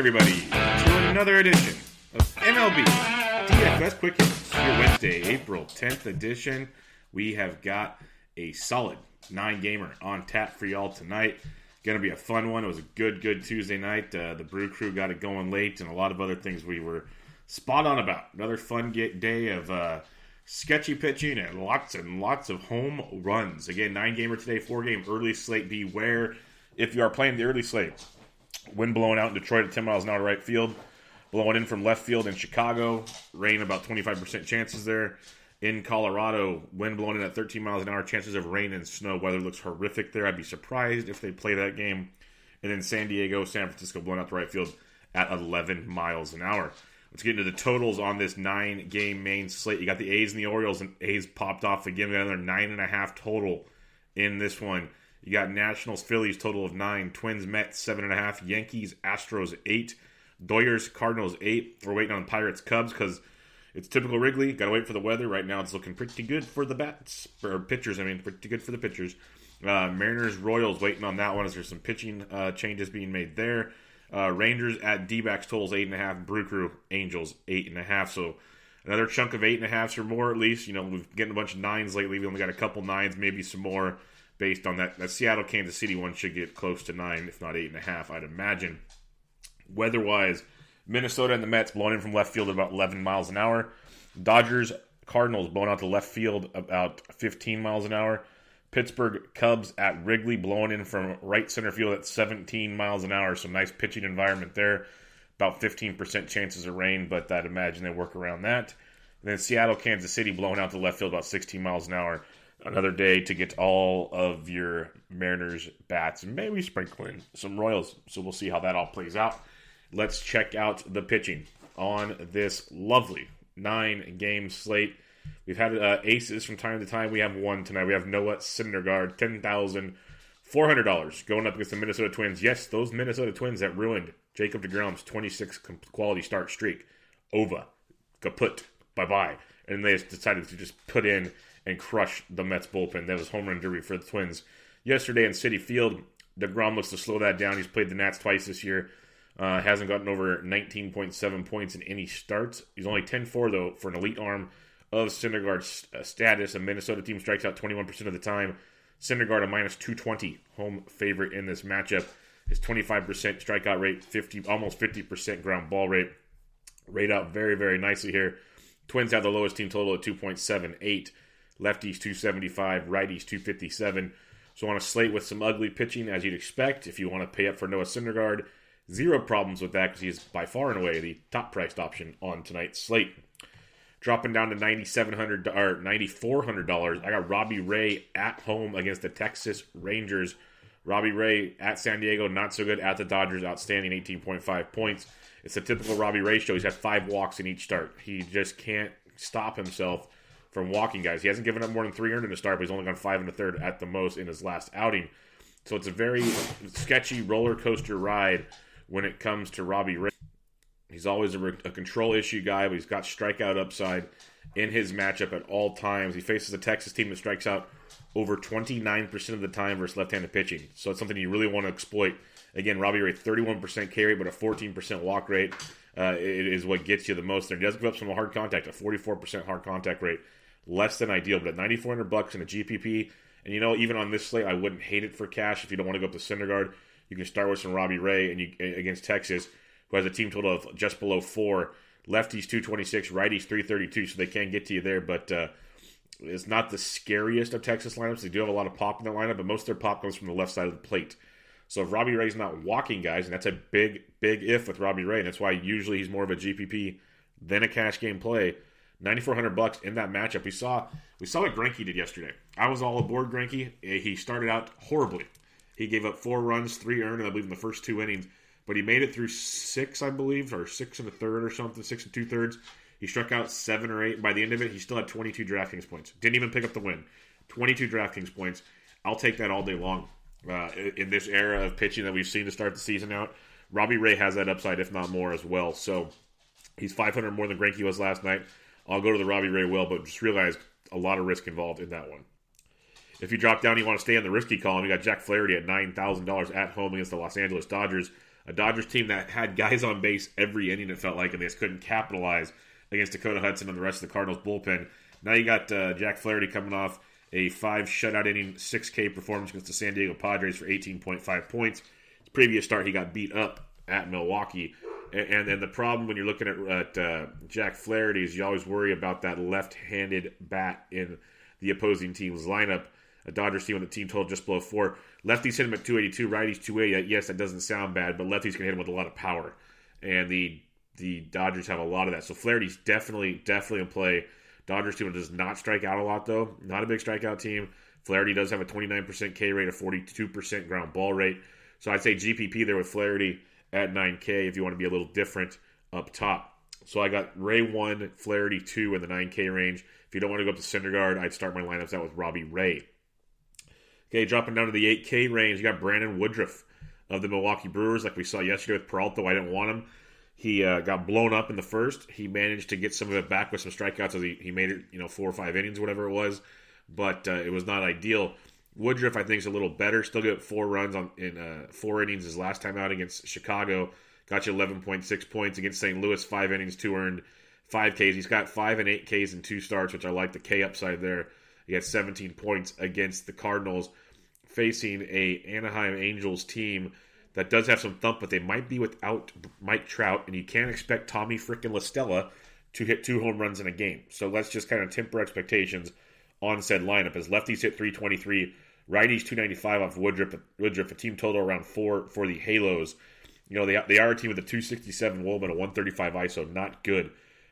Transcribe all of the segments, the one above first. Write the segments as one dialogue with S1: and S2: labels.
S1: everybody, to another edition of MLB DFS Quick Hits. Your Wednesday, April 10th edition. We have got a solid nine gamer on tap for y'all tonight. Going to be a fun one. It was a good, good Tuesday night. Uh, the Brew Crew got it going late, and a lot of other things we were spot on about. Another fun day of uh, sketchy pitching and lots and lots of home runs. Again, nine gamer today, four game early slate. Beware if you are playing the early slate. Wind blowing out in Detroit at 10 miles an hour to right field. Blowing in from left field in Chicago. Rain about 25% chances there. In Colorado, wind blowing in at 13 miles an hour. Chances of rain and snow. Weather looks horrific there. I'd be surprised if they play that game. And then San Diego, San Francisco blowing out the right field at 11 miles an hour. Let's get into the totals on this nine game main slate. You got the A's and the Orioles, and A's popped off again. Another nine and a half total in this one. You got Nationals, Phillies, total of nine. Twins, Mets, seven and a half. Yankees, Astros, eight. Doyers, Cardinals, eight. We're waiting on Pirates, Cubs because it's typical Wrigley. Got to wait for the weather. Right now, it's looking pretty good for the bats or pitchers. I mean, pretty good for the pitchers. Uh, Mariners, Royals, waiting on that one. Is there some pitching uh, changes being made there? Uh, Rangers at D backs totals eight and a half. Brew Crew, Angels, eight and a half. So another chunk of eight and a or more at least. You know, we've getting a bunch of nines lately. We only got a couple nines, maybe some more based on that. That Seattle Kansas City one should get close to nine, if not eight and a half, I'd imagine. Weather wise, Minnesota and the Mets blowing in from left field about 11 miles an hour. Dodgers, Cardinals blowing out to left field about 15 miles an hour. Pittsburgh Cubs at Wrigley blowing in from right center field at 17 miles an hour. Some nice pitching environment there. About 15% chances of rain, but I'd imagine they work around that. And then Seattle, Kansas City blowing out to left field about 16 miles an hour another day to get all of your Mariners bats and maybe sprinkle in some Royals. So we'll see how that all plays out. Let's check out the pitching on this lovely nine game slate. We've had uh, aces from time to time. We have one tonight. We have Noah Syndergaard, ten thousand four hundred dollars, going up against the Minnesota Twins. Yes, those Minnesota Twins that ruined Jacob Degrom's twenty six quality start streak. Over, kaput, bye bye, and they decided to just put in and crush the Mets bullpen. That was home run derby for the Twins yesterday in Citi Field. DeGrom looks to slow that down. He's played the Nats twice this year. Uh, hasn't gotten over 19.7 points in any starts. He's only 10-4 though for an elite arm of Syndergaard's uh, status. A Minnesota team strikes out 21% of the time. Syndergaard a minus 220 home favorite in this matchup. His 25% strikeout rate, 50 almost 50% ground ball rate. Rate out very very nicely here. Twins have the lowest team total at 2.78 lefties 275, righties 257. So on a slate with some ugly pitching, as you'd expect, if you want to pay up for Noah Syndergaard, zero problems with that because he is by far and away the top priced option on tonight's slate. Dropping down to ninety seven hundred or ninety four hundred dollars, I got Robbie Ray at home against the Texas Rangers. Robbie Ray at San Diego, not so good. At the Dodgers, outstanding, eighteen point five points. It's a typical Robbie Ray show. He's had five walks in each start. He just can't stop himself from walking guys. He hasn't given up more than three earned in a start, but he's only gone five and a third at the most in his last outing. So it's a very sketchy roller coaster ride when it comes to Robbie Ray. He's always a, a, control issue guy, but he's got strikeout upside in his matchup at all times. He faces a Texas team that strikes out over 29% of the time versus left-handed pitching. So it's something you really want to exploit. Again, Robbie Ray, 31% carry, but a 14% walk rate uh, it is what gets you the most there. He does give up some hard contact, a 44% hard contact rate less than ideal, but at 9400 bucks in a GPP, and you know, even on this slate, I wouldn't hate it for cash if you don't want to go up to Syndergaard. You can start with some Robbie Ray and you against Texas, who has a team total of just below four. Lefties 226, righties 332, so they can get to you there, but uh, it's not the scariest of Texas lineups. They do have a lot of pop in their lineup, but most of their pop comes from the left side of the plate. So if Robbie Ray's not walking guys, and that's a big, big if with Robbie Ray, and that's why usually he's more of a GPP than a cash game play 9400 bucks in that matchup. We saw we saw what Greinke did yesterday. I was all aboard Greinke. He started out horribly. He gave up four runs, three earned, I believe, in the first two innings. But he made it through six, I believe, or six and a third or something, six and two thirds. He struck out seven or eight. By the end of it, he still had 22 DraftKings points. Didn't even pick up the win. 22 DraftKings points. I'll take that all day long. Uh, in this era of pitching that we've seen to start the season out, Robbie Ray has that upside, if not more, as well. So he's 500 more than Greinke was last night. I'll go to the Robbie Ray well, but just realize a lot of risk involved in that one. If you drop down, you want to stay on the risky column. You got Jack Flaherty at nine thousand dollars at home against the Los Angeles Dodgers. A Dodgers team that had guys on base every inning, it felt like, and they just couldn't capitalize against Dakota Hudson and the rest of the Cardinals bullpen. Now you got uh, Jack Flaherty coming off a five shutout inning, 6K performance against the San Diego Padres for 18.5 points. His previous start, he got beat up at Milwaukee. And then the problem when you're looking at, at uh, Jack Flaherty is you always worry about that left-handed bat in the opposing team's lineup. A Dodgers team with a team total just below four. Lefties hit him at 282, righties 280. Yes, that doesn't sound bad, but lefties can hit him with a lot of power, and the the Dodgers have a lot of that. So Flaherty's definitely definitely in play. Dodgers team does not strike out a lot though. Not a big strikeout team. Flaherty does have a 29% K rate, a 42% ground ball rate. So I'd say GPP there with Flaherty at 9K if you want to be a little different up top. So I got Ray 1, Flaherty 2 in the 9K range. If you don't want to go up to Syndergaard, I'd start my lineups out with Robbie Ray. Okay, dropping down to the 8K range, you got Brandon Woodruff of the Milwaukee Brewers, like we saw yesterday with Peralta. I didn't want him. He uh, got blown up in the first. He managed to get some of it back with some strikeouts as he, he made it, you know, four or five innings, whatever it was. But uh, it was not ideal. Woodruff, I think, is a little better. Still got four runs on in uh, four innings his last time out against Chicago. Got you 11.6 points against St. Louis, five innings, two earned, five Ks. He's got five and eight Ks in two starts, which I like the K upside there. He had 17 points against the Cardinals, facing a Anaheim Angels team that does have some thump, but they might be without Mike Trout, and you can't expect Tommy frickin' La Stella to hit two home runs in a game. So let's just kind of temper expectations on said lineup. As lefties hit 323, righties 295 off Woodruff, Woodruff, a team total around four for the Halos. You know, they, they are a team with a 267 WOBA and a 135 ISO, not good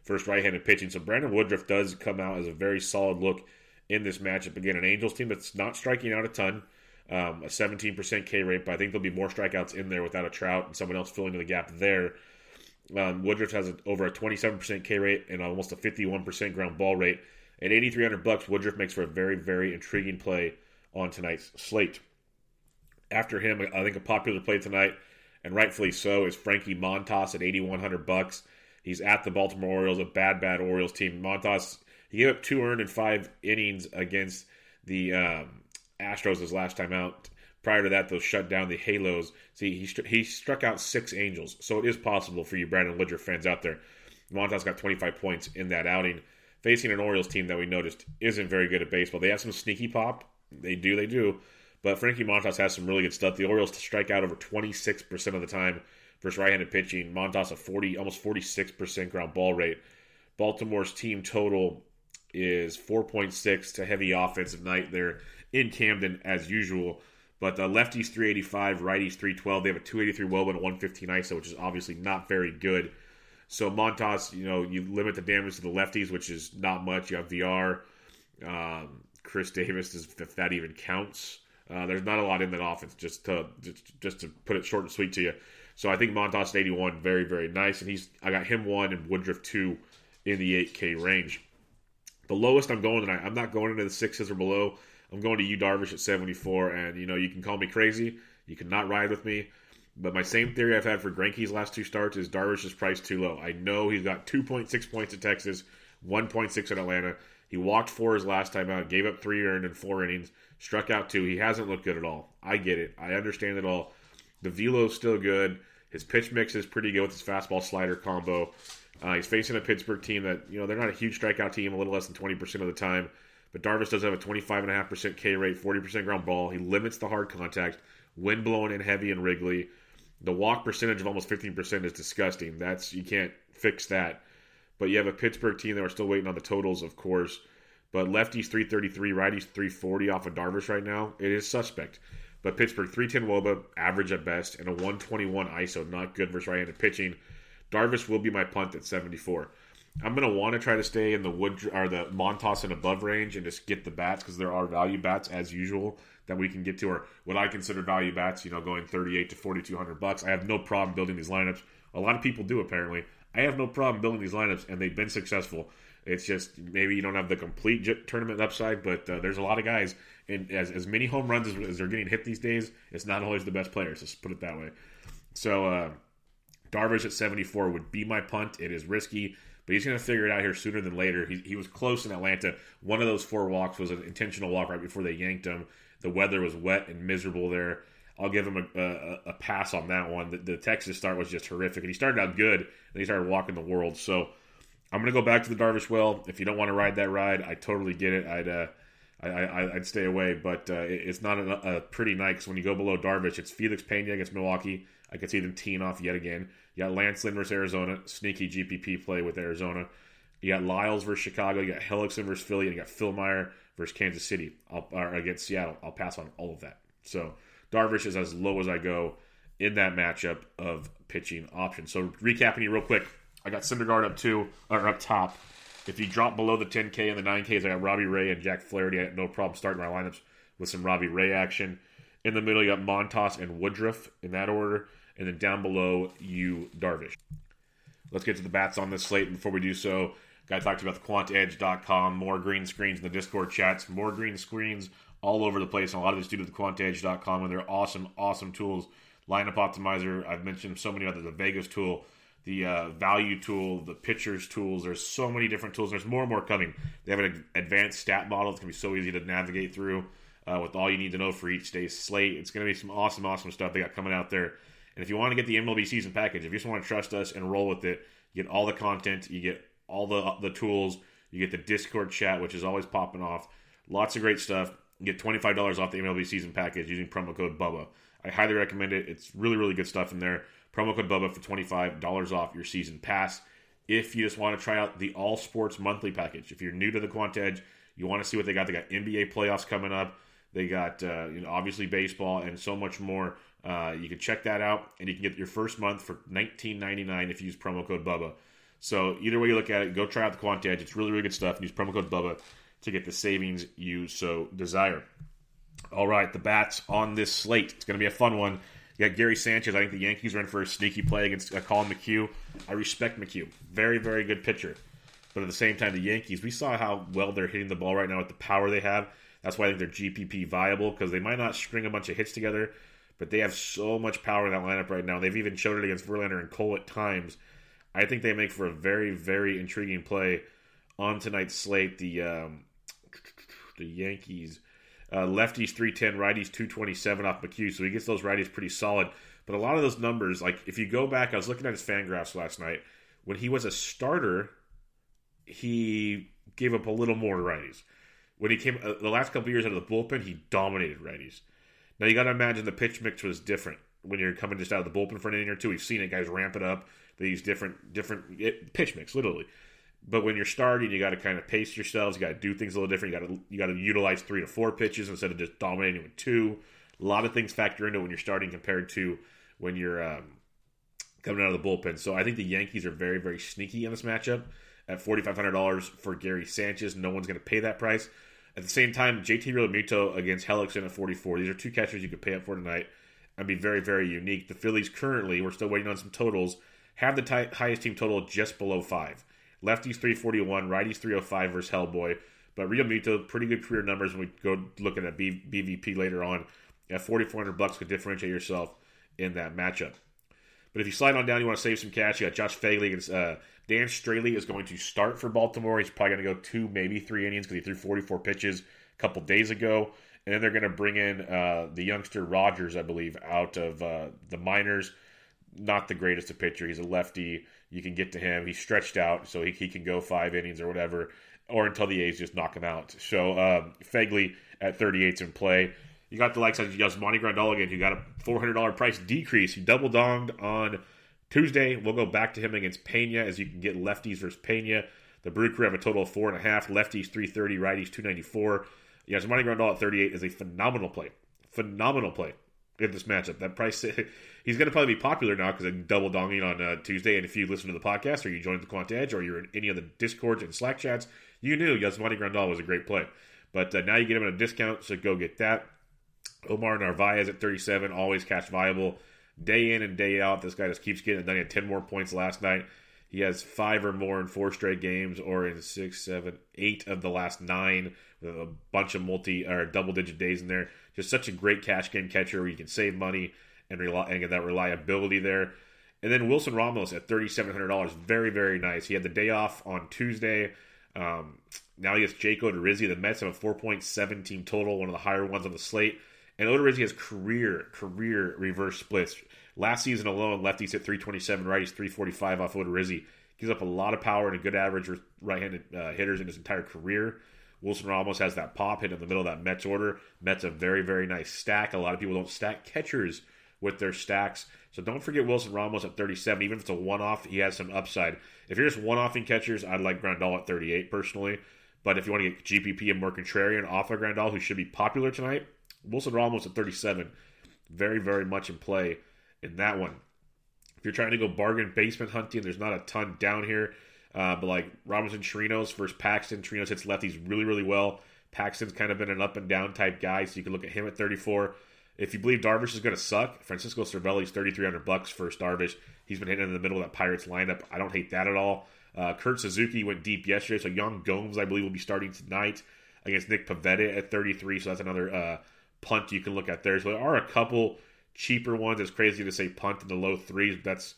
S1: first right-handed pitching. So Brandon Woodruff does come out as a very solid look in this matchup. Again, an Angels team that's not striking out a ton, um, a 17% K rate, but I think there'll be more strikeouts in there without a Trout and someone else filling in the gap there. Um, Woodruff has a, over a 27% K rate and almost a 51% ground ball rate. At 8,300 bucks, Woodruff makes for a very, very intriguing play on tonight's slate. After him, I think a popular play tonight, and rightfully so, is Frankie Montas at 8,100 bucks. He's at the Baltimore Orioles, a bad, bad Orioles team. Montas, he gave up two earned in five innings against the um, Astros his last time out. Prior to that, those shut down the Halos. See, he, he struck out six Angels, so it is possible for you Brandon Woodruff fans out there. Montas got 25 points in that outing, facing an Orioles team that we noticed isn't very good at baseball. They have some sneaky pop. They do, they do. But Frankie Montas has some really good stuff. The Orioles strike out over 26% of the time versus right-handed pitching. Montas a 40, almost 46% ground ball rate. Baltimore's team total is 4.6 to heavy offensive night. They're in Camden as usual. But uh, lefties 385, righties 312. They have a 283 WOBA and a 115 ISO, which is obviously not very good. So Montas, you know, you limit the damage to the lefties, which is not much. You have Villar, um, Chris Davis, if that even counts. Uh, there's not a lot in that offense, just to just, just to put it short and sweet to you. So I think Montas at 81, very, very nice. And he's I got him one and Woodruff two in the 8K range. The lowest I'm going tonight, I'm not going into the sixes or below. I'm going to Yu Darvish at 74. And, you know, you can call me crazy. You cannot ride with me. But my same theory I've had for Greinke's last two starts is Darvish is priced too low. I know he's got 2.6 points at Texas, 1.6 at Atlanta. He walked four his last time out, gave up three earned in four innings, struck out two. He hasn't looked good at all. I get it. I understand it all. The velo's still good. His pitch mix is pretty good with his fastball slider combo. Uh, he's facing a Pittsburgh team that, you know, they're not a huge strikeout team, a little less than 20% of the time. But Darvish does have a 25.5% K rate, 40% ground ball. He limits the hard contact, wind blowing in heavy and Wrigley. The walk percentage of almost 15% is disgusting. That's You can't fix that. But you have a Pittsburgh team that are still waiting on the totals, of course. But lefties 333, righties 340 off of Darvish right now. It is suspect. But Pittsburgh 310 Woba, average at best, and a 121 ISO, not good versus right-handed pitching. Darvish will be my punt at 74. I'm gonna want to try to stay in the wood or the Montas and above range and just get the bats because there are value bats as usual that we can get to, or what I consider value bats. You know, going 38 to 4200 bucks. I have no problem building these lineups. A lot of people do apparently. I have no problem building these lineups, and they've been successful. It's just maybe you don't have the complete tournament upside, but uh, there's a lot of guys, and as, as many home runs as, as, they're getting hit these days, it's not always the best players. Let's put it that way. So uh, Darvish at 74 would be my punt. It is risky, but he's going to figure it out here sooner than later. He, he was close in Atlanta. One of those four walks was an intentional walk right before they yanked him. The weather was wet and miserable there. I'll give him a, a, a pass on that one. The, the, Texas start was just horrific, and he started out good, and he started walking the world. So I'm going to go back to the Darvish well. If you don't want to ride that ride, I totally get it. I'd uh, I, would stay away, but uh, it's not a, a pretty night because when you go below Darvish, it's Felix Pena against Milwaukee. I could see them teeing off yet again. You got Lance Lynn versus Arizona, sneaky GPP play with Arizona. You got Lyles versus Chicago. You got Hellickson versus Philly, and you got Fillmyer versus Kansas City. I'll, or against Seattle. I'll pass on all of that. So Darvish is as low as I go in that matchup of pitching options. So recapping you real quick, I got Syndergaard up two or up top. If you drop below the 10K and the 9Ks, I got Robbie Ray and Jack Flaherty. I had no problem starting my lineups with some Robbie Ray action. In the middle, you got Montas and Woodruff in that order. And then down below, you Darvish. Let's get to the bats on this slate. Before we do so, got talked about the quantedge.com. More green screens in the Discord chats. More green screens all over the place. And a lot of it's due to the quantedge.com and their awesome, awesome tools. Lineup Optimizer, I've mentioned so many others. The Vegas tool, the uh, value tool, the pitchers tools. There's so many different tools. There's more and more coming. They have an advanced stat model. It's going to be so easy to navigate through uh, with all you need to know for each day's slate. It's going to be some awesome, awesome stuff they got coming out there. And if you want to get the MLB season package, if you just want to trust us and roll with it, you get all the content, you get all the the tools, you get the Discord chat, which is always popping off. Lots of great stuff. You get twenty five dollars off the MLB season package using promo code Bubba. I highly recommend it. It's really, really good stuff in there. Promo code Bubba for twenty five dollars off your season pass. If you just want to try out the All Sports monthly package, if you're new to the Quant Edge, you want to see what they got. They got NBA playoffs coming up. They got uh, you know obviously baseball and so much more. Uh, you can check that out, and you can get your first month for $19.99 if you use promo code Bubba. So either way you look at it, go try out the Quant Edge. It's really, really good stuff. Use promo code Bubba to get the savings you so desire. All right, the bats on this slate. It's going to be a fun one. You got Gary Sanchez. I think the Yankees are in for a sneaky play against uh, Collin McHugh. I respect McHugh. Very, very good pitcher. But at the same time, the Yankees, we saw how well they're hitting the ball right now with the power they have. That's why I think they're GPP viable because they might not string a bunch of hits together, but they have so much power in that lineup right now. They've even showed it against Verlander and Cole at times. I think they make for a very, very intriguing play on tonight's slate. The um, the Yankees uh, lefties 310, righties 227 off McHugh, so he gets those righties pretty solid. But a lot of those numbers, like if you go back, I was looking at his Fangraphs last night. When he was a starter, he gave up a little more to righties. When he came uh, the last couple years out of the bullpen, he dominated righties. Now you got to imagine the pitch mix was different when you're coming just out of the bullpen for an inning or two. We've seen it, guys ramp it up. They use different different it, pitch mix, literally. But when you're starting, you got to kind of pace yourselves. You got to do things a little different. You got to you got to utilize three to four pitches instead of just dominating with two. A lot of things factor into when you're starting compared to when you're um, coming out of the bullpen. So I think the Yankees are very very sneaky in this matchup at forty five hundred dollars for Gary Sanchez. No one's going to pay that price. At the same time, JT Realmuto against Hellickson at 44. These are two catchers you could pay up for tonight and be very, very unique. The Phillies currently, we're still waiting on some totals, have the t- highest team total just below five. Lefties 341, righties 305 versus Hellboy. But Realmuto, pretty good career numbers when we go looking at B- BVP later on. At 4400 bucks could differentiate yourself in that matchup. But if you slide on down, you want to save some cash. You got Josh Phegley against uh, Dan Straily is going to start for Baltimore. He's probably going to go two, maybe three innings because he threw 44 pitches a couple days ago. And then they're going to bring in uh, the youngster Rogers, I believe, out of uh, the minors. Not the greatest of pitcher. He's a lefty. You can get to him. He's stretched out, so he, he can go five innings or whatever, or until the A's just knock him out. So um, Phegley at 38's in play. You got the likes of Yasmani Grandal again, who got a $400 price decrease. He double donged on Tuesday, we'll go back to him against Pena as you can get lefties versus Pena. The Brew Crew have a total of four and a half. Lefties 330, righties 294. Yasmani Grandal at 38 is a phenomenal play. Phenomenal play in this matchup. That price, he's going to probably be popular now because I'm double donging on uh, Tuesday. And if you listen to the podcast or you joined the Quant Edge or you're in any of the Discords and Slack chats, you knew Yasmani Grandal was a great play. But uh, now you get him at a discount, so go get that. Omar Narvaez at 37, always cash viable day in and day out. This guy just keeps getting it done. He had 10 more points last night. He has five or more in four straight games, or in six, seven, eight of the last nine, with a bunch of multi or double digit days in there. Just such a great cash game catcher where you can save money and, rely, and get that reliability there. And then Wilson Ramos at $3,700. Very, very nice. He had the day off on Tuesday. Um, now he has Jake Odorizzi. The Mets have a 4.7 team total, one of the higher ones on the slate And Odorizzi has career, career reverse splits. Last season alone, lefties hit 327, righties 345 off Odorizzi. Gives up a lot of power and a good average with right-handed uh, hitters in his entire career. Wilson Ramos has that pop hit in the middle of that Mets order. Mets a very, very nice stack. A lot of people don't stack catchers with their stacks. So don't forget Wilson Ramos at 37. Even if it's a one-off, he has some upside. If you're just one-offing catchers, I'd like Grandal at 38 personally. But if you want to get GPP and more contrarian off of Grandal, who should be popular tonight, Wilson Ramos at 37. Very, very much in play in that one. If you're trying to go bargain basement hunting, there's not a ton down here. Uh, but like Robinson Chirinos versus Paxton, Chirinos hits lefties really, really well. Paxton's kind of been an up and down type guy, so you can look at him at 34. If you believe Darvish is going to suck, Francisco Cervelli's 3,300 bucks for Darvish. He's been hitting in the middle of that Pirates lineup. I don't hate that at all. Uh, Kurt Suzuki went deep yesterday, so Yan Gomes, I believe, will be starting tonight against Nick Pivetta at 33. So that's another uh, punt you can look at there. So there are a couple cheaper ones. It's crazy to say punt in the low threes. That's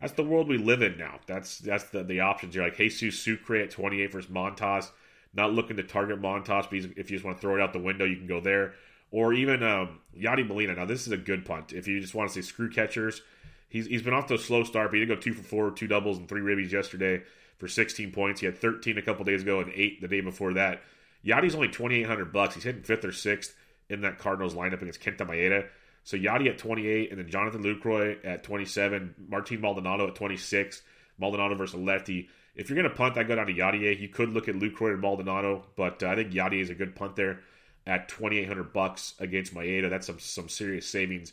S1: that's the world we live in now. That's that's the, the options. You're like Jesus Sucre at 28 versus Montas. Not looking to target Montas, but if you just want to throw it out the window, you can go there. Or even um, Yadi Molina. Now, this is a good punt. If you just want to say screw catchers, he's, he's been off to a slow start, but he did go two for four, two doubles, and three ribbies yesterday for 16 points. He had 13 a couple days ago and eight the day before that. Yadi's only 2,800 bucks. He's hitting fifth or sixth in that Cardinals lineup against Kenta Maeda. So Yadi at 28, and then Jonathan Lucroy at 27, Martin Maldonado at 26, Maldonado versus lefty. If you're going to punt, I go down to Yadier. You could look at Lucroy and Maldonado, but uh, I think Yadier is a good punt there at 2,800 bucks against Maeda. That's some some serious savings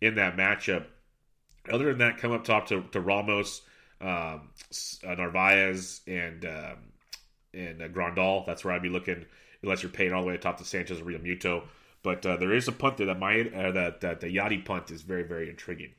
S1: in that matchup. Other than that, come up top to, to Ramos, um, uh, Narvaez, and um, and uh, Grandal. That's where I'd be looking, unless you're paying all the way up top to Sanchez or Realmuto. But uh, there is a punt there that might uh, that that the Yadi punt is very very intriguing.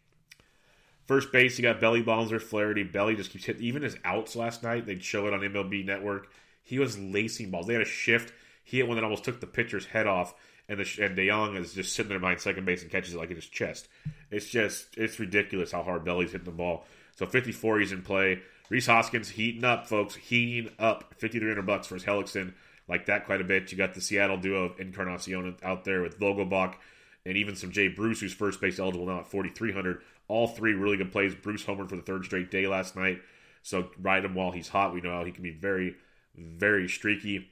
S1: First base, you got Belly Bonds or Flaherty. Belly just keeps hitting. Even his outs last night, they'd show it on MLB Network. He was lacing balls. They had a shift. He hit one that almost took the pitcher's head off, and the and DeJong is just sitting there behind second base and catches it like in his chest. It's just it's ridiculous how hard Belly's hitting the ball. So 54, he's in play. Rhys Hoskins heating up, folks, heating up. 5,300 bucks for his Hellickson like that quite a bit. You got the Seattle duo of Encarnacion out there with Vogelbach and even some Jay Bruce, who's first base eligible now at 4,300. All three really good plays. Bruce homered for the third straight day last night. So ride him while he's hot. We know how he can be very, very streaky.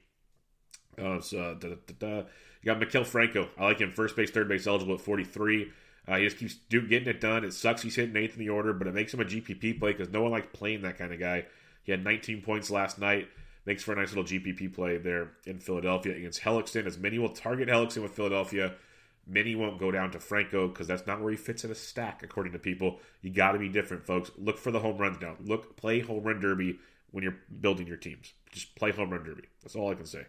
S1: Uh, so, da, da, da, You got Maikel Franco. I like him first base, third base eligible at 43. Uh, he just keeps do, getting it done. It sucks he's hitting eighth in the order, but it makes him a GPP play because no one likes playing that kind of guy. He had 19 points last night. Makes for a nice little GPP play there in Philadelphia against Hellickson. As many will target Hellickson with Philadelphia, many won't go down to Franco because that's not where he fits in a stack, according to people. You got to be different, folks. Look for the home runs now. Look, play home run derby when you're building your teams. Just play home run derby. That's all I can say.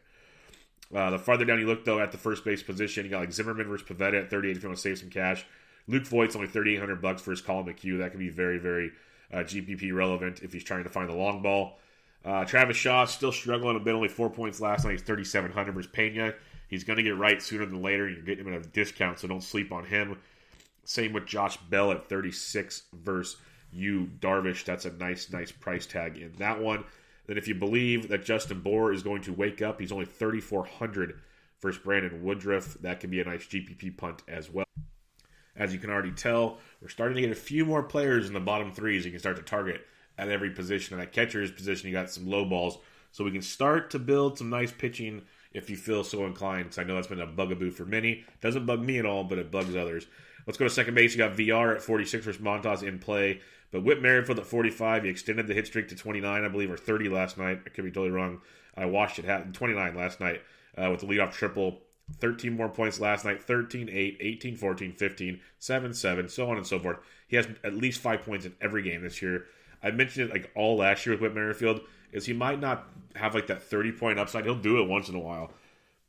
S1: Uh, the farther down you look, though, at the first base position, you got like Zimmerman versus Pivetta at 38 if you want to save some cash. Luke Voit's only 3,800 bucks for his Collin McHugh. That can be very, very uh, GPP relevant if he's trying to find the long ball. Uh, Travis Shaw still struggling a bit, only four points last night. He's 3,700 versus Pena. He's going to get right sooner than later. You're getting him at a discount, so don't sleep on him. Same with Josh Bell at 36 versus you, Darvish. That's a nice, nice price tag in that one. Then, if you believe that Justin Bour is going to wake up, he's only 3,400 versus Brandon Woodruff. That can be a nice GPP punt as well. As you can already tell, we're starting to get a few more players in the bottom threes you can start to target at every position. And at catcher's position, you got some low balls. So we can start to build some nice pitching if you feel so inclined. Because I know that's been a bugaboo for many. Doesn't bug me at all, but it bugs others. Let's go to second base. You got Villar at 46 versus Montas in play. But Whit Merrifield at 45. He extended the hit streak to 29, I believe, or 30 last night. I could be totally wrong. I watched it happen. 29 last night uh, with the leadoff triple. 13 more points last night 13 8, 18 14, 15, 7 7, so on and so forth. He has at least five points in every game this year. I mentioned it like all last year with Whit Merrifield is he might not have like that 30 point upside. He'll do it once in a while,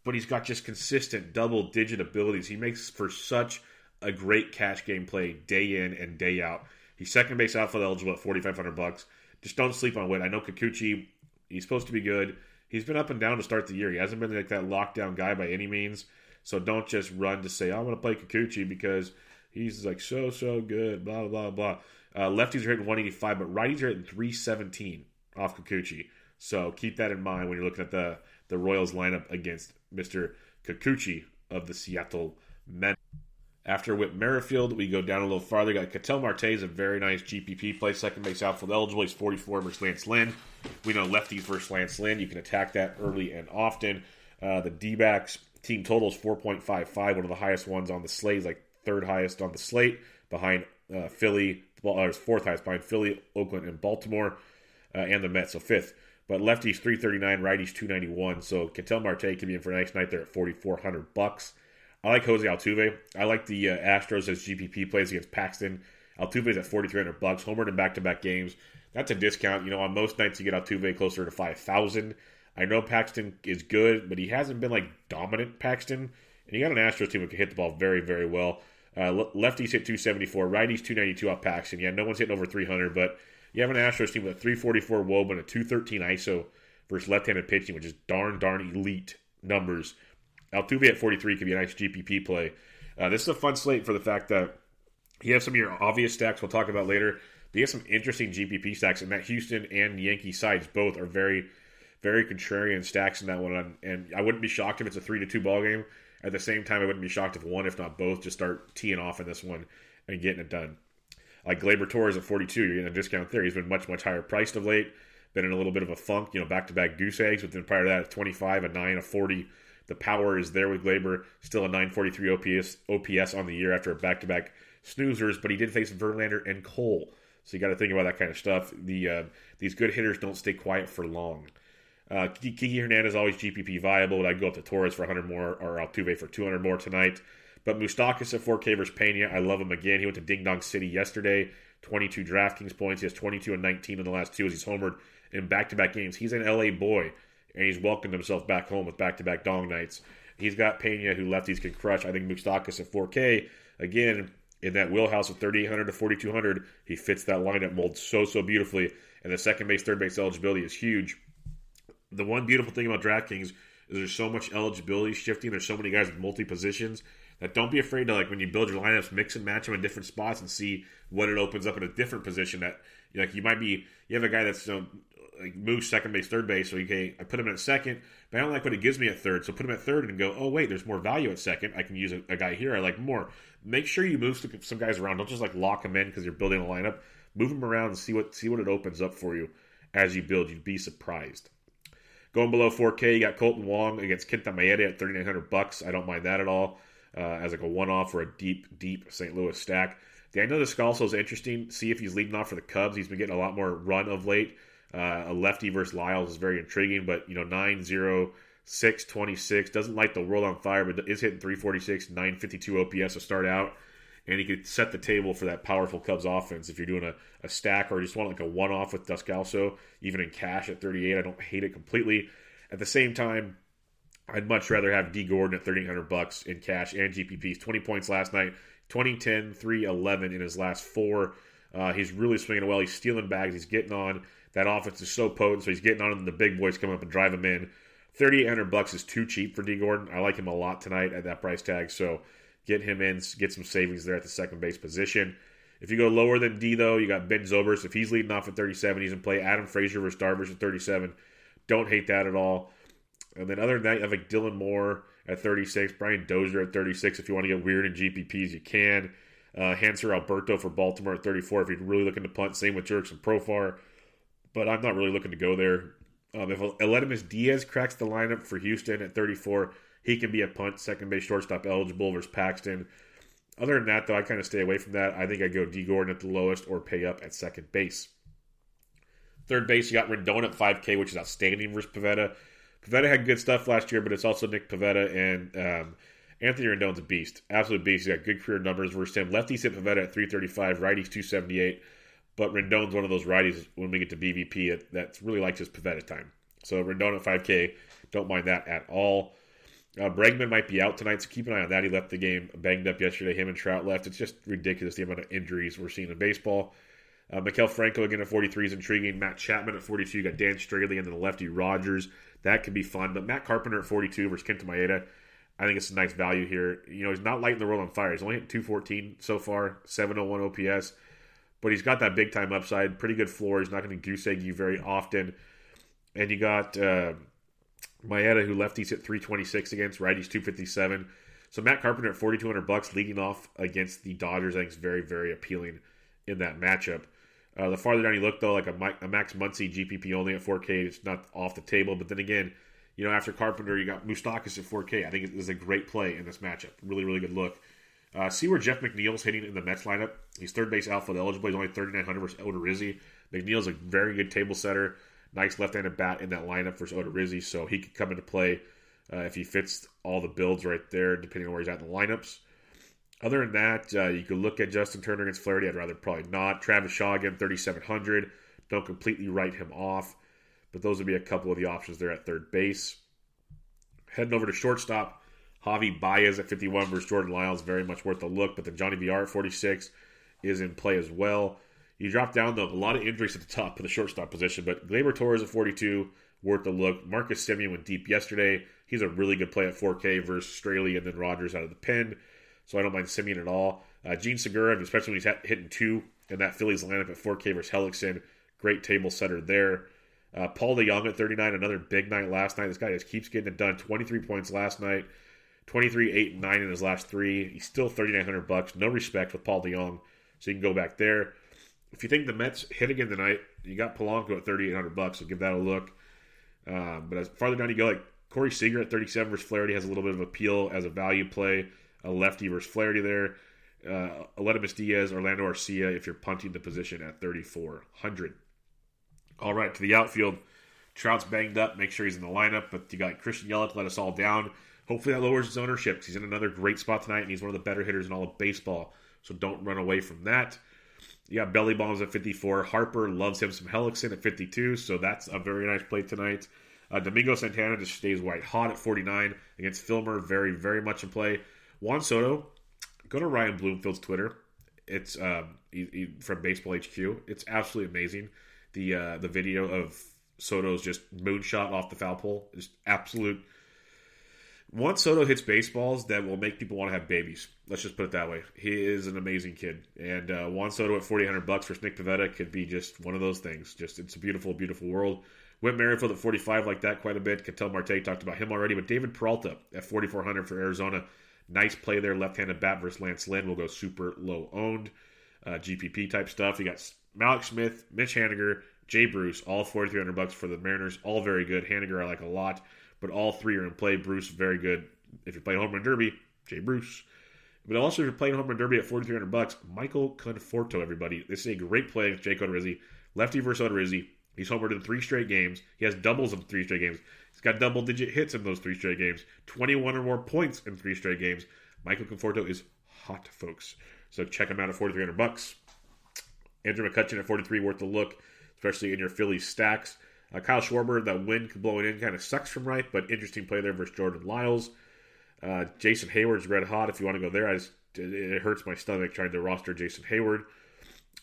S1: but he's got just consistent double digit abilities. He makes for such a great cash game play day in and day out. He's second base outfield eligible at 4500 bucks. Just don't sleep on Whit. I know Kikuchi, he's supposed to be good. He's been up and down to start the year. He hasn't been like that lockdown guy by any means. So don't just run to say, I'm going to play Kikuchi because he's like so, so good, blah, blah, blah. Uh, lefties are hitting 185, but righties are hitting 317 off Kikuchi. So keep that in mind when you're looking at the, the Royals lineup against Mr. Kikuchi of the Seattle Men. After Whit Merrifield, we go down a little farther. Got Ketel Marte is a very nice GPP play, second base outfield eligible. He's 44 versus Lance Lynn. We know lefties versus Lance Lynn. You can attack that early and often. Uh, the D backs team total is 4.55, one of the highest ones on the slate. Like third highest on the slate behind uh, Philly, well, uh, fourth highest behind Philly, Oakland, and Baltimore, uh, and the Mets, so fifth. But lefties 339, righties 291. So Ketel Marte could be in for a nice night there at 4,400 bucks. I like Jose Altuve. I like the uh, Astros as GPP plays against Paxton. Altuve's at 4,300 bucks, homered in back-to-back games. That's a discount. You know, on most nights you get Altuve closer to 5,000. I know Paxton is good, but he hasn't been like dominant Paxton. And you got an Astros team who can hit the ball very, very well. Uh, lefties hit 274, righties 292 off Paxton. Yeah, no one's hitting over 300, but you have an Astros team with a 344 WOBA and a 213 ISO versus left-handed pitching, which is darn, darn elite numbers. Altuve at 43 could be a nice GPP play. Uh, this is a fun slate for the fact that you have some of your obvious stacks we'll talk about later. But you have some interesting GPP stacks, and that Houston and Yankee sides both are very, very contrarian stacks in that one. And I wouldn't be shocked if it's a three to two ball game. At the same time, I wouldn't be shocked if one, if not both, just start teeing off in this one and getting it done. Like Gleyber Torres at 42, you're getting a discount there. He's been much, much higher priced of late. Been in a little bit of a funk, you know, back to back goose eggs. But then prior to that, a 25, a 9, a 40. The power is there with Gleyber. Still a 943 OPS, OPS on the year after a back to back snoozers. But he did face Verlander and Cole. So you got to think about that kind of stuff. The uh, These good hitters don't stay quiet for long. Uh, Kiki Hernandez is always GPP viable, but I'd go up to Torres for 100 more or Altuve for 200 more tonight. But Moustakas at 4K versus Pena, I love him again. He went to Ding Dong City yesterday, 22 DraftKings points. He has 22 and 19 in the last two as he's homered in back-to-back games. He's an LA boy, and he's welcomed himself back home with back-to-back Dong nights. He's got Pena, who lefties can crush. I think Moustakas at 4K, again, in that wheelhouse of 3,800 to 4,200, he fits that lineup mold so, so beautifully. And the second base, third base eligibility is huge the one beautiful thing about DraftKings is there's so much eligibility shifting. There's so many guys with multi positions that don't be afraid to like when you build your lineups, mix and match them in different spots and see what it opens up in a different position. That like you might be you have a guy that's you know, like moves second base, third base. So okay, I put him at second, but I don't like what it gives me at third. So put him at third and go, oh wait, there's more value at second. I can use a, a guy here I like more. Make sure you move some, guys around. Don't just like lock them in because you're building a lineup. Move them around and see what see what it opens up for you as you build. You'd be surprised. Going below 4K, you got Kolten Wong against Kenta Maeda at 3,900 bucks. I don't mind that at all uh, as like a one-off or a deep, deep St. Louis stack. Daniel Descalso is interesting. See if he's leading off for the Cubs. He's been getting a lot more run of late. Uh, a lefty versus Lyles is very intriguing, but you know 9 0 6 26 doesn't light the world on fire, but is hitting 346 952 OPS to start out and he could set the table for that powerful Cubs offense. If you're doing a, a stack or just want like a one off with Descalso, even in cash at 38, I don't hate it completely. At the same time, I'd much rather have Dee Gordon at 1300 bucks in cash and GPPs. 20 points last night, 20, 10, 3, 11 in his last four. Uh, he's really swinging well. He's stealing bags. He's getting on. That offense is so potent, so he's getting on, and the big boys come up and drive him in. 3800 bucks is too cheap for Dee Gordon. I like him a lot tonight at that price tag. So get him in, get some savings there at the second base position. If you go lower than Dee, though, you got Ben Zobrist. If he's leading off at 37, he's in play. Adam Frazier versus Darvish at 37. Don't hate that at all. And then other than that, you have like Dylan Moore at 36, Brian Dozier at 36. If you want to get weird in GPPs, you can. Uh, Hanser Alberto for Baltimore at 34. If you're really looking to punt, same with Jurickson Profar. But I'm not really looking to go there. Um, if Aledmys Diaz cracks the lineup for Houston at 34, he can be a punt, second base, shortstop eligible versus Paxton. Other than that, though, I kind of stay away from that. I think I go Dee Gordon at the lowest or pay up at second base. Third base, you got Rendon at 5K, which is outstanding versus Pivetta. Pivetta had good stuff last year, but it's also Nick Pivetta and um, Anthony Rendon's a beast. Absolute beast. He's got good career numbers versus him. Lefties hit Pivetta at 335, righties 278. But Rendon's one of those righties when we get to BVP that's really likes his Pivetta time. So Rendon at 5K, don't mind that at all. Uh, Bregman might be out tonight, so keep an eye on that. He left the game banged up yesterday. Him and Trout left. It's just ridiculous the amount of injuries we're seeing in baseball. Uh, Maikel Franco again at 43 is intriguing. Matt Chapman at 42. You got Dan Straily and then the lefty Rogers. That could be fun. But Matt Carpenter at 42 versus Kenta Maeda. I think it's a nice value here. You know, he's not lighting the world on fire. He's only hit 214 so far, 701 OPS. But he's got that big time upside. Pretty good floor. He's not going to goose egg you very often. And you got. Uh, Maeda, who lefties hit 326 against, righties 257. So Matt Carpenter at 4,200 bucks, leading off against the Dodgers, I think is very, very appealing in that matchup. Uh, the farther down you look, though, like a, a Max Muncy GPP only at 4K, it's not off the table. But then again, you know, after Carpenter, you got Moustakas at 4K. I think it is a great play in this matchup. Really, really good look. Uh, see where Jeff McNeil's hitting in the Mets lineup. He's third base outfield eligible. He's only 3,900 versus Odorizzi. McNeil's a very good table setter. Nice left-handed bat in that lineup versus Odorizzi, so he could come into play uh, if he fits all the builds right there, depending on where he's at in the lineups. Other than that, uh, you could look at Justin Turner against Flaherty. I'd rather probably not. Travis Shaw again, 3,700. Don't completely write him off, but those would be a couple of the options there at third base. Heading over to shortstop, Javi Baez at 51 versus Jordan Lyles, very much worth a look. But then Johnny Villar at 46 is in play as well. You drop down, though, a lot of injuries at the top of the shortstop position, but Gleyber Torres at 42, worth a look. Marcus Semien went deep yesterday. He's a really good play at 4K versus Straily and then Rogers out of the pen. So I don't mind Semien at all. Uh, Jean Segura, especially when he's hitting two in that Phillies lineup at 4K versus Hellickson. Great table setter there. Uh, Paul DeJong at 39, another big night last night. This guy just keeps getting it done. 23 points last night, 23, 8, 9 in his last three. He's still 3,900 bucks. No respect with Paul DeJong. So you can go back there. If you think the Mets hit again tonight, you got Polanco at 3,800 bucks, so give that a look. Um, but as farther down you go, like Corey Seager at 37 versus Flaherty has a little bit of appeal as a value play. A lefty versus Flaherty there. Uh, Diaz, Orlando Arcia, if you're punting the position at 3,400. All right, to the outfield. Trout's banged up. Make sure he's in the lineup. But you got Christian Yelich let us all down. Hopefully that lowers his ownership. Because he's in another great spot tonight, and he's one of the better hitters in all of baseball. So don't run away from that. Got Belly Bombs at 54. Harper loves him some Hellickson at 52, so that's a very nice play tonight. Uh, Domingo Santana just stays white hot at 49 against Fillmyer. Very, very much in play. Juan Soto, go to Ryan Bloomfield's Twitter. It's um, he, he, from Baseball HQ. It's absolutely amazing. The uh, the video of Soto's just moonshot off the foul pole is absolute once Soto hits baseballs that will make people want to have babies. Let's just put it that way. He is an amazing kid, and uh, Juan Soto at forty hundred bucks for Nick Pivetta could be just one of those things. Just it's a beautiful, beautiful world. Whit Merrifield at forty five like that quite a bit. Ketel Marte talked about him already, but David Peralta at forty four hundred for Arizona. Nice play there, left-handed bat versus Lance Lynn will go super low owned. Uh, GPP type stuff. You got Mallex Smith, Mitch Haniger, Jay Bruce, all forty three hundred bucks for the Mariners. All very good. Haniger I like a lot but all three are in play. Bruce, very good. If you're playing home run derby, Jay Bruce. But also, if you're playing home run derby at 4,300 bucks, Michael Conforto, everybody. This is a great play against Jake Odorizzi. Lefty versus Odorizzi. He's homered in three straight games. He has doubles in three straight games. He's got double digit hits in those three straight games. 21 or more points in three straight games. Michael Conforto is hot, folks. So check him out at 4,300 bucks. Andrew McCutchen at 43, worth the look, especially in your Philly stacks. Uh, Kyle Schwarber, that wind blowing in kind of sucks from right, but interesting play there versus Jordan Lyles. Uh, Jason Heyward's red hot. If you want to go there, I just, it hurts my stomach trying to roster Jason Heyward.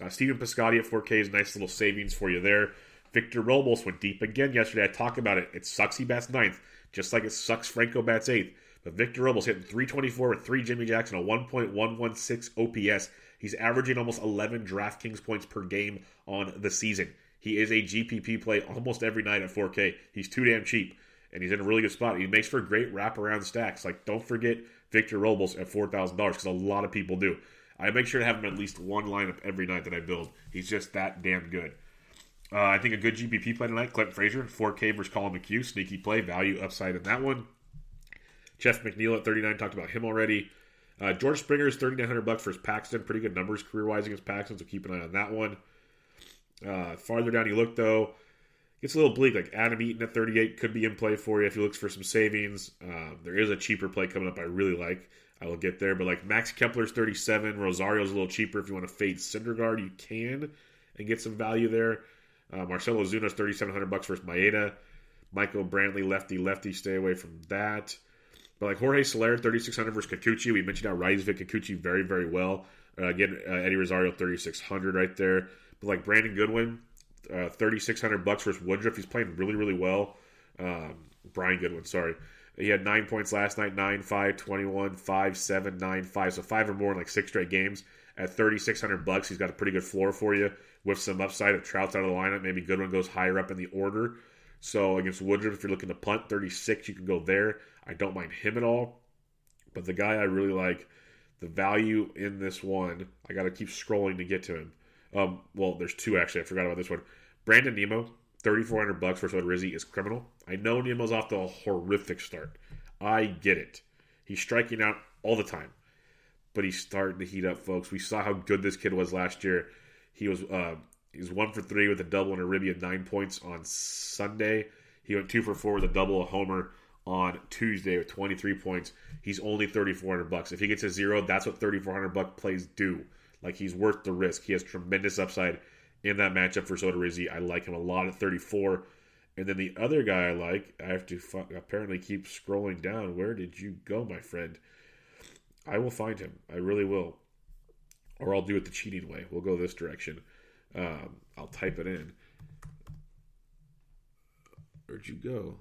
S1: Uh, Stephen Piscotty at 4K is nice little savings for you there. Victor Robles went deep again yesterday. I talked about it. It sucks he bats ninth, just like it sucks Franco bats eighth. But Victor Robles hitting 324 with three Jimmy Jackson, a 1.116 OPS. He's averaging almost 11 DraftKings points per game on the season. He is a GPP play almost every night at 4K. He's too damn cheap, and he's in a really good spot. He makes for great wraparound stacks. Like, don't forget Victor Robles at $4,000 because a lot of people do. I make sure to have him at least one lineup every night that I build. He's just that damn good. Uh, I think a good GPP play tonight, Clint Frazier, 4K versus Collin McHugh, sneaky play, value upside in that one. Jeff McNeil at 39, talked about him already. Uh, George Springer is 3900 bucks versus Paxton, pretty good numbers career wise against Paxton, so keep an eye on that one. Uh, farther down you look, though, gets a little bleak. Like Adam Eaton at 38 could be in play for you if you look for some savings. Uh, there is a cheaper play coming up I really like. I will get there. But like Max Kepler's 37, Rosario's a little cheaper. If you want to fade Syndergaard, you can and get some value there. Uh, Marcell Ozuna's 3,700 bucks versus Maeda. Michael Brantley, lefty, lefty, stay away from that. But like Jorge Soler, 3,600 versus Kikuchi. We mentioned how Rizvik Kikuchi very, very well. Uh, again, uh, Eddie Rosario, 3,600 right there. But like Brandon Goodwin, uh, thirty six hundred bucks versus Woodruff. He's playing really really well. Um, Brian Goodwin, sorry. He had nine points last night 9 5, 21, 5, 7, 9, 5. So five or more in like six straight games. At 3600 bucks, he's got a pretty good floor for you with some upside. of Trout's out of the lineup, maybe Goodwin goes higher up in the order. So against Woodruff, if you're looking to punt 36, you can go there. I don't mind him at all. But the guy I really like, the value in this one, I got to keep scrolling to get to him. Um, well, there's two actually. I forgot about this one. Brandon Nimmo, 3400 bucks for Rizzi is criminal. I know Nimmo's off to a horrific start. I get it. He's striking out all the time, but he's starting to heat up, folks. We saw how good this kid was last year. He was uh, he was one for three with a double and a ribby at nine points on Sunday. He went two for four with a double, a homer on Tuesday with 23 points. He's only 3,400 bucks. If he gets a zero, that's what 3,400 buck plays do. Like he's worth the risk. He has tremendous upside in that matchup for Rizzi. I like him a lot at 34. And then the other guy I like, I have to apparently keep scrolling down. Where did you go, my friend? I will find him. I really will. Or I'll do it the cheating way. We'll go this direction. Um, I'll type it in. Where'd you go?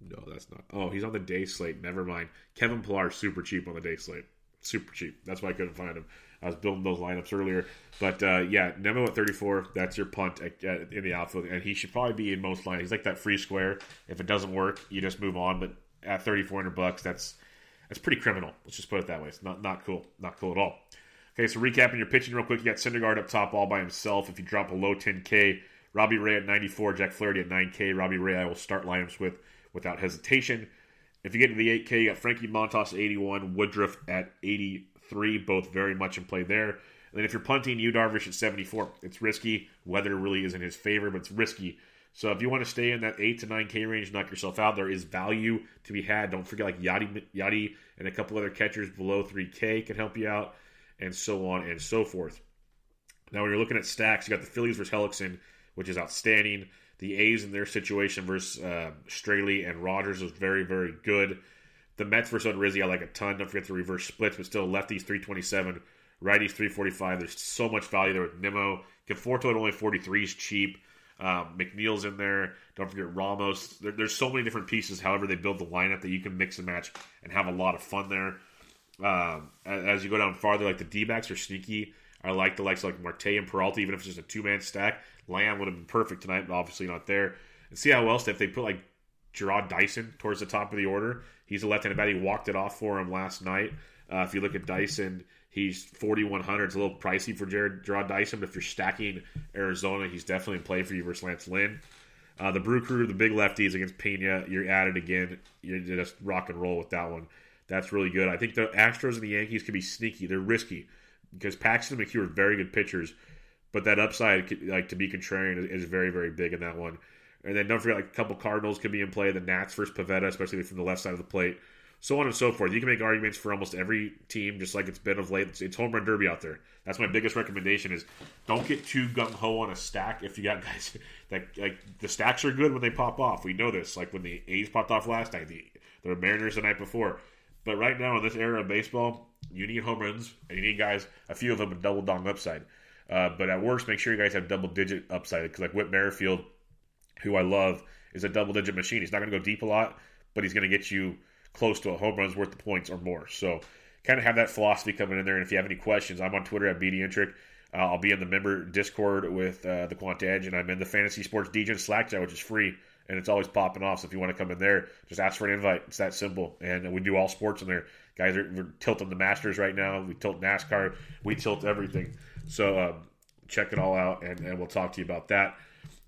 S1: No, that's not. Oh, he's on the day slate. Never mind. Kevin Pillar, super cheap on the day slate. Super cheap. That's why I couldn't find him. I was building those lineups earlier. But uh, yeah, Nimmo at 34. That's your punt at, at, in the outfield. And he should probably be in most lines. He's like that free square. If it doesn't work, you just move on. But at 3,400 bucks, that's that's pretty criminal. Let's just put it that way. It's not, not cool. Not cool at all. Okay, so recapping your pitching real quick. You got Syndergaard up top all by himself. If you drop a low 10K, Robbie Ray at 94, Jack Flaherty at 9K. Robbie Ray I will start lineups with without hesitation. If you get into the 8K, you got Frankie Montas at 81, Woodruff at 83, both very much in play there. And then if you're punting, Yu Darvish at 74. It's risky. Weather really is in his favor, but it's risky. So if you want to stay in that 8 to 9K range, knock yourself out. There is value to be had. Don't forget, like Yadi, and a couple other catchers below 3K can help you out, and so on and so forth. Now, when you're looking at stacks, you got the Phillies versus Hellickson, which is outstanding. The A's in their situation versus uh, Straily and Rogers was very, very good. The Mets versus Rizzi, I like a ton. Don't forget the reverse splits, but still lefties 327, righties 345. There's so much value there with Nimmo. Conforto at only 43 is cheap. Um, McNeil's in there. Don't forget Ramos. There, there's so many different pieces. However, they build the lineup that you can mix and match and have a lot of fun there. Um, as you go down farther, like the D backs are sneaky. I like the likes of like Marte and Peralta, even if it's just a two man stack. Lamb would have been perfect tonight, but obviously not there. And see how else if they put like Jarrod Dyson towards the top of the order. He's a left-handed bat. He walked it off for him last night. Uh, if you look at Dyson, he's 4,100. It's a little pricey for Jared Jarrod Dyson, but if you're stacking Arizona, he's definitely in play for you versus Lance Lynn. Uh, the Brew Crew, the big lefties against Pena, you're at it again. You're just rock and roll with that one. That's really good. I think the Astros and the Yankees can be sneaky. They're risky because Paxton and McHugh are very good pitchers, but that upside, like to be contrarian, is very very big in that one. And then don't forget, like a couple Cardinals could be in play. The Nats versus Pivetta, especially from the left side of the plate, so on and so forth. You can make arguments for almost every team, just like it's been of late. It's, it's home run derby out there. That's my biggest recommendation: is don't get too gung ho on a stack. If you got guys that like the stacks are good when they pop off, we know this. Like when the A's popped off last night, the the Mariners the night before. But right now in this era of baseball, you need home runs and you need guys, a few of them, with double dong upside. Uh, but at worst, make sure you guys have double digit upside because like Whit Merrifield, who I love, is a double digit machine. He's not going to go deep a lot, but he's going to get you close to a home run's worth the points or more. So kind of have that philosophy coming in there. And if you have any questions, I'm on Twitter at BDintric. Uh, I'll be in the member Discord with uh, the Quant Edge, and I'm in the Fantasy Sports DJ Slack chat, which is free and it's always popping off. So if you want to come in there, just ask for an invite. It's that simple. And we do all sports in there. Guys are tilting the Masters right now. We tilt NASCAR. We tilt everything. So um, check it all out, and, and we'll talk to you about that.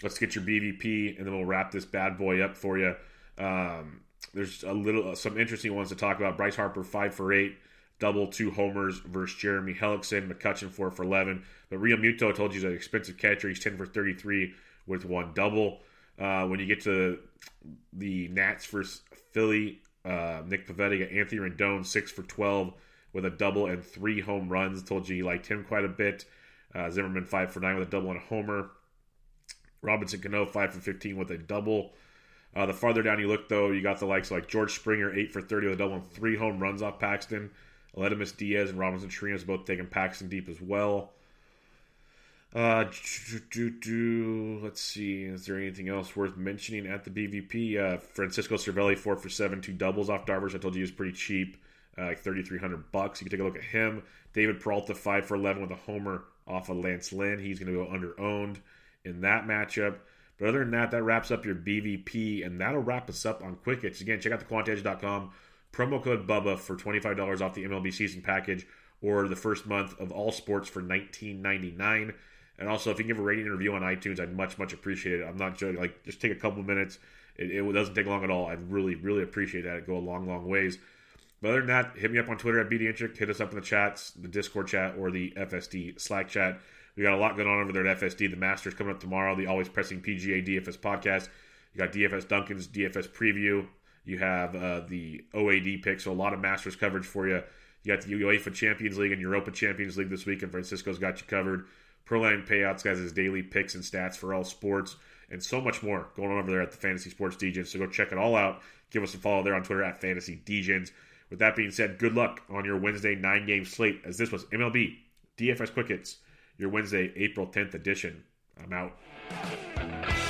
S1: Let's get your BVP, and then we'll wrap this bad boy up for you. Um, there's a little some interesting ones to talk about. Bryce Harper five for eight, double two homers versus Jeremy Hellickson. McCutchen four for eleven. But Realmuto I told you he's an expensive catcher. He's ten for thirty three with one double. Uh, when you get to the Nats versus Philly, uh, Nick Pivetta Anthony Rendon six for twelve with a double and three home runs. Told you he liked him quite a bit. Uh, Zimmerman five for nine with a double and a homer. Robinson Cano five for fifteen with a double. Uh, the farther down you look, though, you got the likes like George Springer eight for thirty with a double and three home runs off Paxton. Aledmys Diaz and Robinson Chirinos both taking Paxton deep as well. Uh, do, do, let's see. Is there anything else worth mentioning at the BVP? Uh, Francisco Cervelli four for seven, two doubles off Darvish. I told you he was pretty cheap, uh, like thirty three hundred bucks. You can take a look at him. David Peralta five for eleven with a homer off of Lance Lynn. He's going to go under owned in that matchup. But other than that, that wraps up your BVP, and that'll wrap us up on Quick Hits. Again, check out thequantedge.com. Promo code Bubba for $25 off the MLB season package or the first month of all sports for $19.99. And also, if you give a rating and review on iTunes, I'd much, much appreciate it. I'm not joking. Like, just take a couple minutes. It, it doesn't take long at all. I'd really, really appreciate that. It'd go a long, long ways. But other than that, hit me up on Twitter at BDintric. Hit us up in the chats, the Discord chat, or the FSD Slack chat. We got a lot going on over there at FSD. The Masters coming up tomorrow. The always pressing PGA DFS podcast. You got DFS Duncan's DFS preview. You have uh, the OAD pick, so a lot of Masters coverage for you. You got the UEFA Champions League and Europa Champions League this week, and Francisco's got you covered. Proline Payouts guys his daily picks and stats for all sports, and so much more going on over there at the Fantasy Sports Degens. So go check it all out. Give us a follow there on Twitter at Fantasy Degens. With that being said, good luck on your Wednesday nine game slate, as this was MLB DFS Quick Hits, your Wednesday, April 10th edition. I'm out.